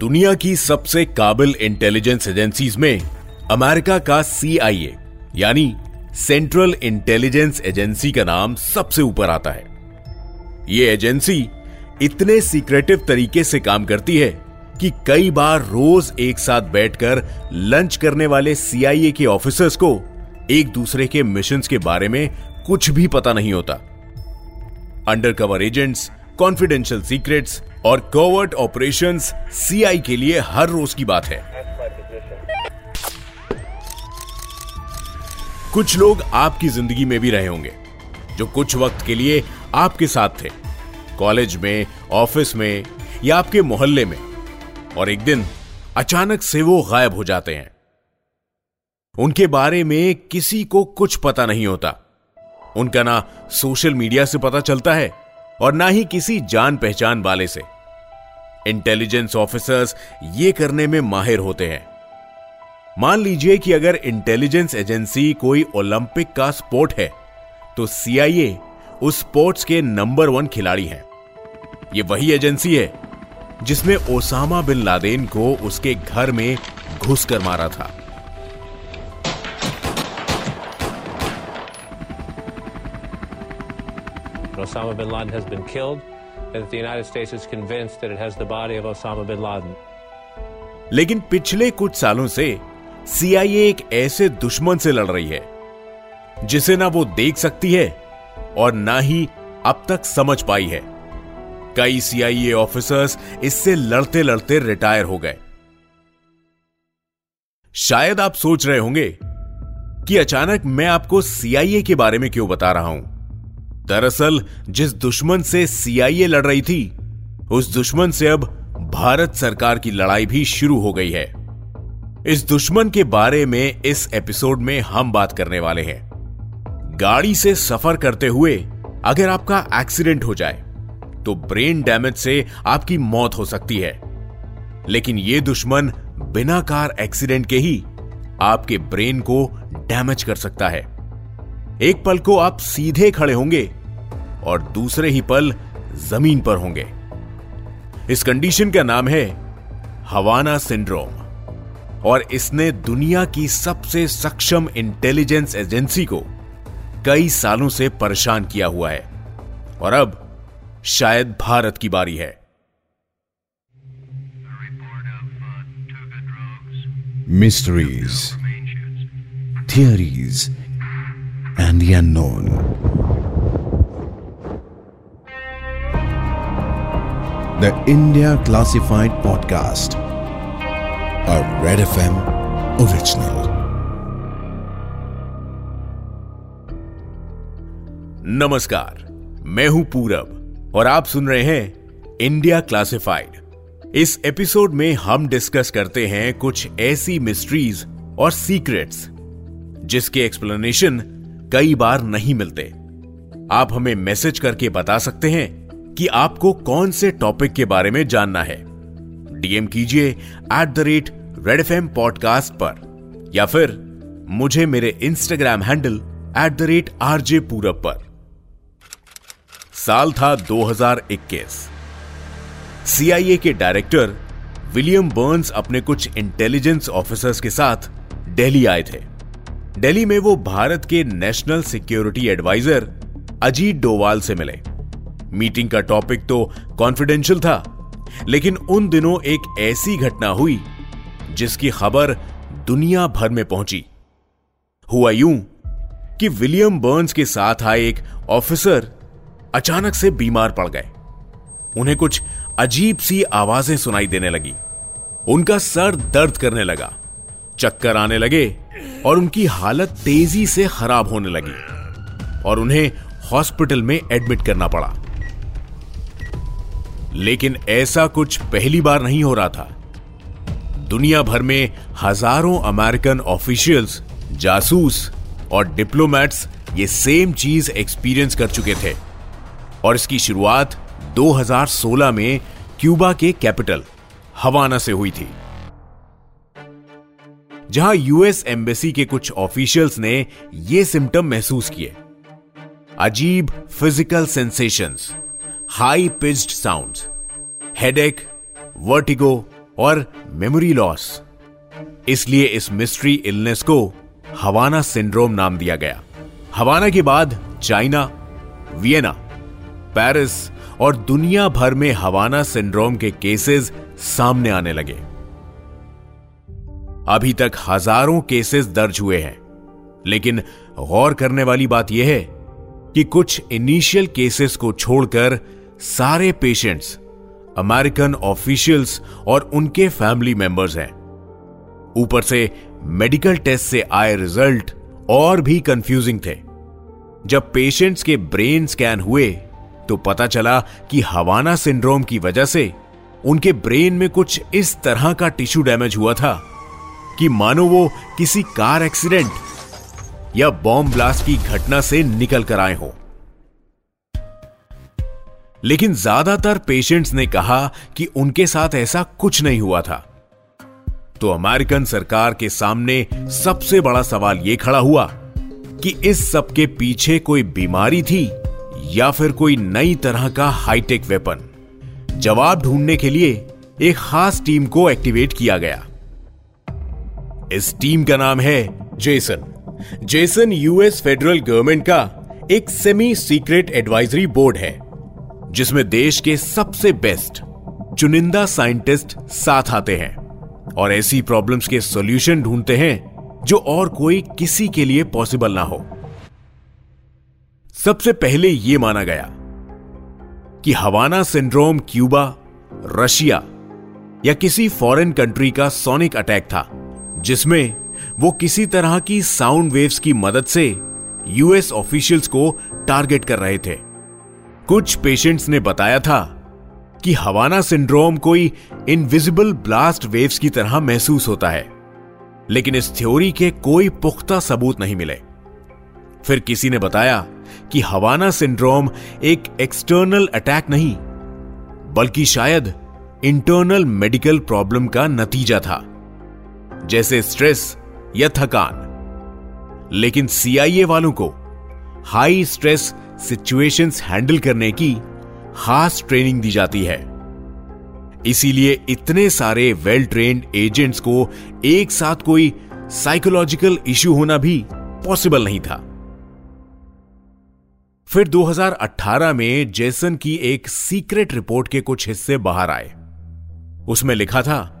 दुनिया की सबसे काबिल इंटेलिजेंस एजेंसीज में अमेरिका का सीआईए यानी सेंट्रल इंटेलिजेंस एजेंसी का नाम सबसे ऊपर आता है। यह एजेंसी इतने सीक्रेटिव तरीके से काम करती है कि कई बार रोज एक साथ बैठकर लंच करने वाले सीआईए के ऑफिसर्स को एक दूसरे के मिशन के बारे में कुछ भी पता नहीं होता। अंडरकवर एजेंट्स कॉन्फिडेंशियल सीक्रेट्स और कोवर्ट ऑपरेशंस सीआई के लिए हर रोज की बात है। कुछ लोग आपकी ज़िंदगी में भी रहे होंगे, जो कुछ वक्त के लिए आपके साथ थे, कॉलेज में, ऑफ़िस में या आपके मोहल्ले में, और एक दिन अचानक से वो गायब हो जाते हैं। उनके बारे में किसी को कुछ पता नहीं होता। उनका ना सोशल मीडिया से पता चलता है, और ना ही किसी जान पहचान वाले से। इंटेलिजेंस ऑफिसर्स ये करने में माहिर होते हैं। मान लीजिए कि अगर इंटेलिजेंस एजेंसी कोई ओलंपिक का स्पोर्ट है तो सीआईए उस स्पोर्ट्स के नंबर वन खिलाड़ी हैं। ये वही एजेंसी है जिसने ओसामा बिन लादेन को उसके घर में घुसकर मारा था। Osama bin Laden has been killed, that the United States is convinced that it has the body of Osama bin Laden. लेकिन पिछले कुछ सालों से सीआईए एक ऐसे दुश्मन से लड़ रही है, जिसे ना वो देख सकती है और ना ही अब तक समझ पाई है। कई सीआईए ऑफिसर्स इससे लड़ते लड़ते रिटायर हो गए। शायद आप सोच रहे होंगे कि अचानक मैं आपको सीआईए के बारे में क्यों बता रहा हूँ? दरअसल, जिस दुश्मन से सीआईए लड़ रही थी, उस दुश्मन से अब भारत सरकार की लड़ाई भी शुरू हो गई है। इस दुश्मन के बारे में इस एपिसोड में हम बात करने वाले हैं। गाड़ी से सफ़र करते हुए अगर आपका एक्सीडेंट हो जाए तो ब्रेन डैमेज से आपकी मौत हो सकती है। लेकिन यह दुश्मन बिना कार एक्सीडेंट के ही आपके ब्रेन को डैमेज कर सकता है। एक पल को आप सीधे खड़े होंगे और दूसरे ही पल ज़मीन पर होंगे। इस कंडीशन का नाम है हवाना सिंड्रोम। और इसने दुनिया की सबसे सक्षम इंटेलिजेंस एजेंसी को कई सालों से परेशान किया हुआ है। और अब शायद भारत की बारी है। Mysteries theories, and the unknown. The India Classified Podcast, a Red FM original. नमस्कार मैं हूँ पूरब और आप सुन रहे हैं इंडिया क्लासिफाइड इस एपिसोड में हम डिस्कस करते हैं कुछ ऐसी मिस्ट्रीज और सीक्रेट्स जिसके एक्सप्लेनेशन कई बार नहीं मिलते। आप हमें मैसेज करके बता सकते हैं कि आपको कौन से टॉपिक के बारे में जानना है। डीएम कीजिए at the rate red FM M podcast पर, या फिर मुझे मेरे Instagram handle at the rate RJ Purab पर। साल था 2021 सीआईए के डायरेक्टर विलियम बर्न्स अपने कुछ इंटेलिजेंस ऑफिसर्स के साथ दिल्ली आए थे। दिल्ली में वो भारत के national security adviser Ajit Doval से मिले। मीटिंग का टॉपिक तो कॉन्फिडेंशियल था, लेकिन उन दिनों एक ऐसी घटना हुई, जिसकी खबर दुनिया भर में पहुँची। हुआ यूँ कि विलियम बर्न्स के साथ आए एक ऑफिसर अचानक से बीमार पड़ गए। उन्हें कुछ अजीब सी आवाज़ें सुनाई देने लगी। उनका सर दर्द करने लगा। चक्कर आने लगे और उनकी हालत तेज़ी से खराब होने लगी और उन्हें हॉस्पिटल में एडमिट करना पड़ा। लेकिन ऐसा कुछ पहली बार नहीं हो रहा था। दुनिया भर में हज़ारों अमेरिकन ऑफिशियल्स, जासूस और डिप्लोमेट्स ये सेम चीज़ एक्सपीरियंस कर चुके थे और इसकी शुरुआत 2016 में क्यूबा के कैपिटल, हवाना से हुई थी। जहाँ यूएस एम्बेसी के कुछ ऑफिशियल्स ने ये सिम्टम महसूस किए। अजीब physical sensations high pitched sounds headache vertigo और मेमोरी लॉस इसलिए इस मिस्ट्री इलनेस को हवाना सिंड्रोम नाम दिया गया। हवाना के बाद चाइना वियना पेरिस और दुनिया भर में हवाना सिंड्रोम के केसेस सामने आने लगे। अभी तक हज़ारों केसेस दर्ज हुए हैं। लेकिन गौर करने वाली बात यह है कि कुछ इनिशियल केसेस को छोड़कर सारे पेशेंट्स अमेरिकन ऑफिशियल्स और उनके फैमिली मेंबर्स हैं। ऊपर से मेडिकल टेस्ट से आए रिज़ल्ट और भी कंफ्यूजिंग थे। जब पेशेंट्स के ब्रेन स्कैन हुए तो पता चला कि हवाना सिंड्रोम की वजह से उनके ब्रेन में कुछ इस तरह का टिश्यू डैमेज हुआ था। कि मानो वो किसी कार एक्सीडेंट या बॉम्ब ब्लास्ट की घटना से निकल कर आए हो। लेकिन ज़्यादातर पेशेंट्स ने कहा कि उनके साथ ऐसा कुछ नहीं हुआ था। तो अमेरिकन सरकार के सामने सबसे बड़ा सवाल यह खड़ा हुआ कि इस सब के पीछे कोई बीमारी थी या फिर कोई नई तरह का हाईटेक वेपन? जवाब ढूँढने के लिए एक खास टीम को एक्टिवेट किया गया। इस टीम का नाम है Jason. Jason US federal government का एक सेमी सीक्रेट एडवाइजरी बोर्ड है, जिसमें देश के सबसे बेस्ट चुनिंदा साइंटिस्ट साथ आते हैं और ऐसी प्रॉब्लम्स के सॉल्यूशन ढूंढते हैं जो और कोई किसी के लिए पॉसिबल ना हो। सबसे पहले यह माना गया कि हवाना सिंड्रोम क्यूबा, रशिया या किसी फॉरेन कंट्री का सोनिक अटैक था। जिसमें वो किसी तरह की साउंड वेव्स की मदद से यूएस ऑफिशियल्स को टारगेट कर रहे थे। कुछ पेशेंट्स ने बताया था कि हवाना सिंड्रोम कोई इनविजिबल ब्लास्ट वेव्स की तरह महसूस होता है, लेकिन इस थ्योरी के कोई पुख्ता सबूत नहीं मिले। फिर किसी ने बताया कि हवाना सिंड्रोम एक एक्सटर्नल अटैक नहीं, बल्कि शायद इंटरनल मेडिकल प्रॉब्लम का नतीजा था। जैसे स्ट्रेस या थकान। लेकिन सीआईए वालों को हाई स्ट्रेस सिचुएशंस हैंडल करने की खास ट्रेनिंग दी जाती है। इसीलिए इतने सारे वेल ट्रेन्ड एजेंट्स को एक साथ कोई साइकोलॉजिकल इश्यू होना भी पॉसिबल नहीं था। फिर 2018 में जेसन की एक सीक्रेट रिपोर्ट के कुछ हिस्से बाहर आए। उसमें लिखा था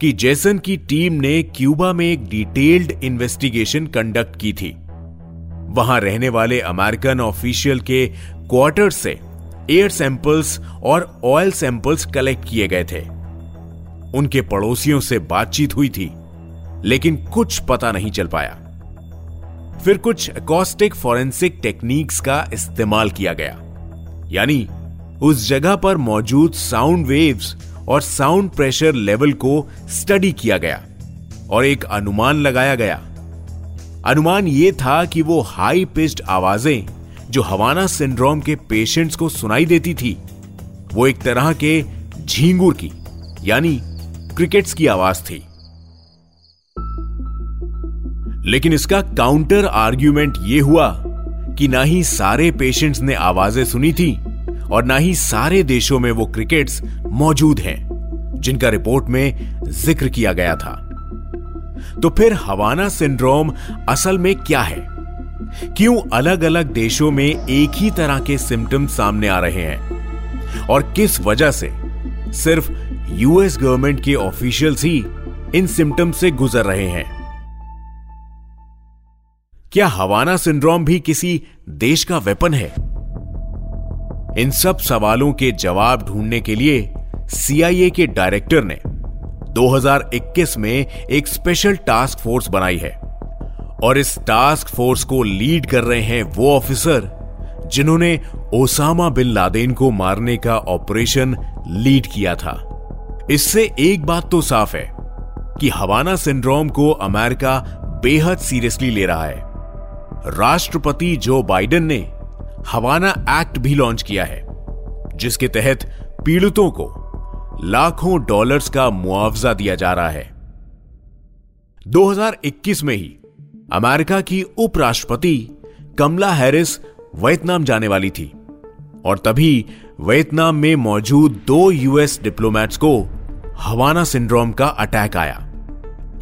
कि जेसन की टीम ने क्यूबा में एक डिटेल्ड इन्वेस्टिगेशन कंडक्ट की थी। वहाँ रहने वाले अमेरिकन ऑफिशियल के क्वार्टर से एयर सैंपल्स और ऑयल सैंपल्स कलेक्ट किए गए थे। उनके पड़ोसियों से बातचीत हुई थी, लेकिन कुछ पता नहीं चल पाया। फिर कुछ एकॉस्टिक फॉरेंसिक टेक्निक्स का इस्तेमाल किया गया। यानी उस जगह पर मौजूद साउंड वेव्स और साउंड प्रेशर लेवल को स्टडी किया गया और एक अनुमान लगाया गया। अनुमान यह था कि वो हाई पिच्ड आवाज़ें जो हवाना सिंड्रोम के पेशेंट्स को सुनाई देती थी, वो एक तरह के झींगुर की, यानी क्रिकेट्स की आवाज़ थी। लेकिन इसका काउंटर आर्ग्यूमेंट यह हुआ कि ना ही सारे पेशेंट्स ने आवाज़ें सुनी थी और ना ही सारे देशों में वो क्रिकेट्स मौजूद हैं, जिनका रिपोर्ट में ज़िक्र किया गया था। तो फिर हवाना सिंड्रोम असल में क्या है? क्यों अलग अलग देशों में एक ही तरह के सिम्टम्स सामने आ रहे हैं? और किस वजह से? सिर्फ़ यूएस गवर्नमेंट के ऑफिशियल्स ही इन सिम्टम्स से गुजर रहे हैं। क्या हवाना सिंड्रोम भी किसी देश का वेपन है? इन सब सवालों के जवाब ढूँढने के लिए सीआईए के डायरेक्टर ने 2021 में एक स्पेशल टास्क फोर्स बनाई है। और इस टास्क फोर्स को लीड कर रहे हैं वो ऑफिसर जिन्होंने ओसामा बिन लादेन को मारने का ऑपरेशन लीड किया था। इससे एक बात तो साफ़ है कि हवाना सिंड्रोम को अमेरिका बेहद सीरियसली ले रहा है। राष्ट्रपति जो बाइडेन ने हवाना एक्ट भी लॉन्च किया है, जिसके तहत पीड़ितों को लाखों डॉलर्स का मुआवजा दिया जा रहा है। 2021 में ही अमेरिका की उपराष्ट्रपति कमला हैरिस वियतनाम जाने वाली थी, और तभी वियतनाम में मौजूद दो यूएस डिप्लोमेट्स को हवाना सिंड्रोम का अटैक आया।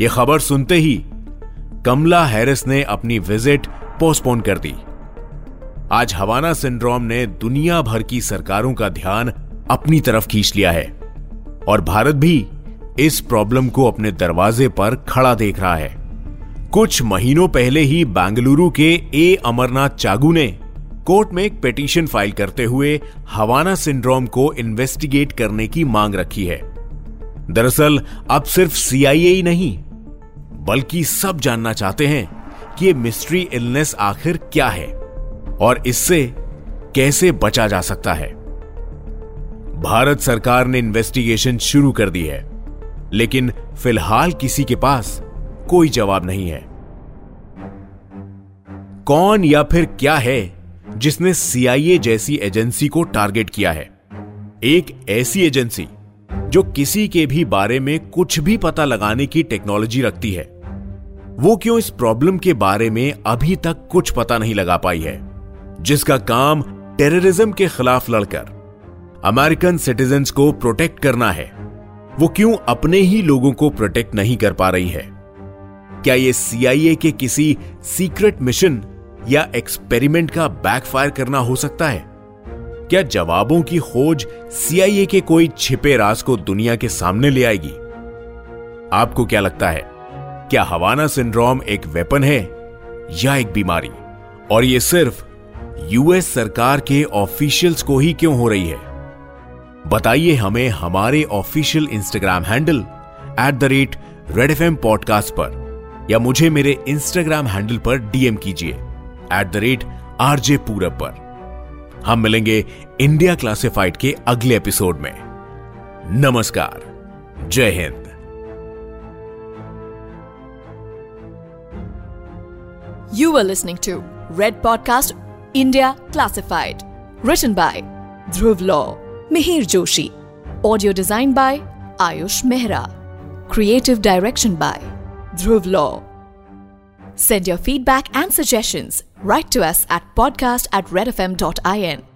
यह खबर सुनते ही कमला हैरिस ने अपनी विज़िट पोस्टपोन कर दी। आज हवाना सिंड्रोम ने दुनिया भर की सरकारों का ध्यान अपनी तरफ़ खींच लिया है और भारत भी इस प्रॉब्लम को अपने दरवाजे पर खड़ा देख रहा है। कुछ महीनों पहले ही बेंगलुरु के ए. अमरनाथ चागू ने कोर्ट में एक पिटीशन फ़ाइल करते हुए हवाना सिंड्रोम को इन्वेस्टिगेट करने की मांग रखी है। दरअसल, अब सिर्फ़ सीआईए ही नहीं, बल्कि सब जानना चाहते हैं कि ये मिस्ट्री इलनेस आखिर क्या है। और इससे कैसे बचा जा सकता है? भारत सरकार ने इन्वेस्टिगेशन शुरू कर दी है, लेकिन फ़िलहाल किसी के पास कोई जवाब नहीं है। कौन या फिर क्या है जिसने सीआईए जैसी एजेंसी को टारगेट किया है? एक ऐसी एजेंसी जो किसी के भी बारे में कुछ भी पता लगाने की टेक्नोलॉजी रखती है। वो क्यों इस प्रॉब्लम के बारे में अभी तक कुछ पता नहीं लगा पाई है? जिसका काम टेररिज्म के खिलाफ लड़कर अमेरिकन सिटीजन्स को प्रोटेक्ट करना है। वो क्यों अपने ही लोगों को प्रोटेक्ट नहीं कर पा रही है? क्या ये सीआईए के किसी सीक्रेट मिशन या एक्सपेरिमेंट का बैकफायर करना हो सकता है? क्या जवाबों की खोज सीआईए के कोई छिपे राज को दुनिया के सामने ले आएगी? आपको क्या लगता है, क्या हवाना सिंड्रोम एक वेपन है या एक बीमारी? और यह सिर्फ़ यूएस सरकार के ऑफिशियल्स को ही क्यों हो रही है? बताइए हमें हमारे official Instagram handle at the rate red FM M podcast पर, या मुझे मेरे इंस्टाग्राम हैंडल पर डीएम कीजिए at the rate RJ Purab पर। हम मिलेंगे इंडिया क्लासिफाइड के अगले एपिसोड में। नमस्कार, जय Hind. You were listening to Red Podcast India Classified, written by Dhruv Law, Mihir Joshi, audio design by Ayush Mehra, creative direction by Dhruv Law. Send your feedback and suggestions right to us at podcast at redfm.in.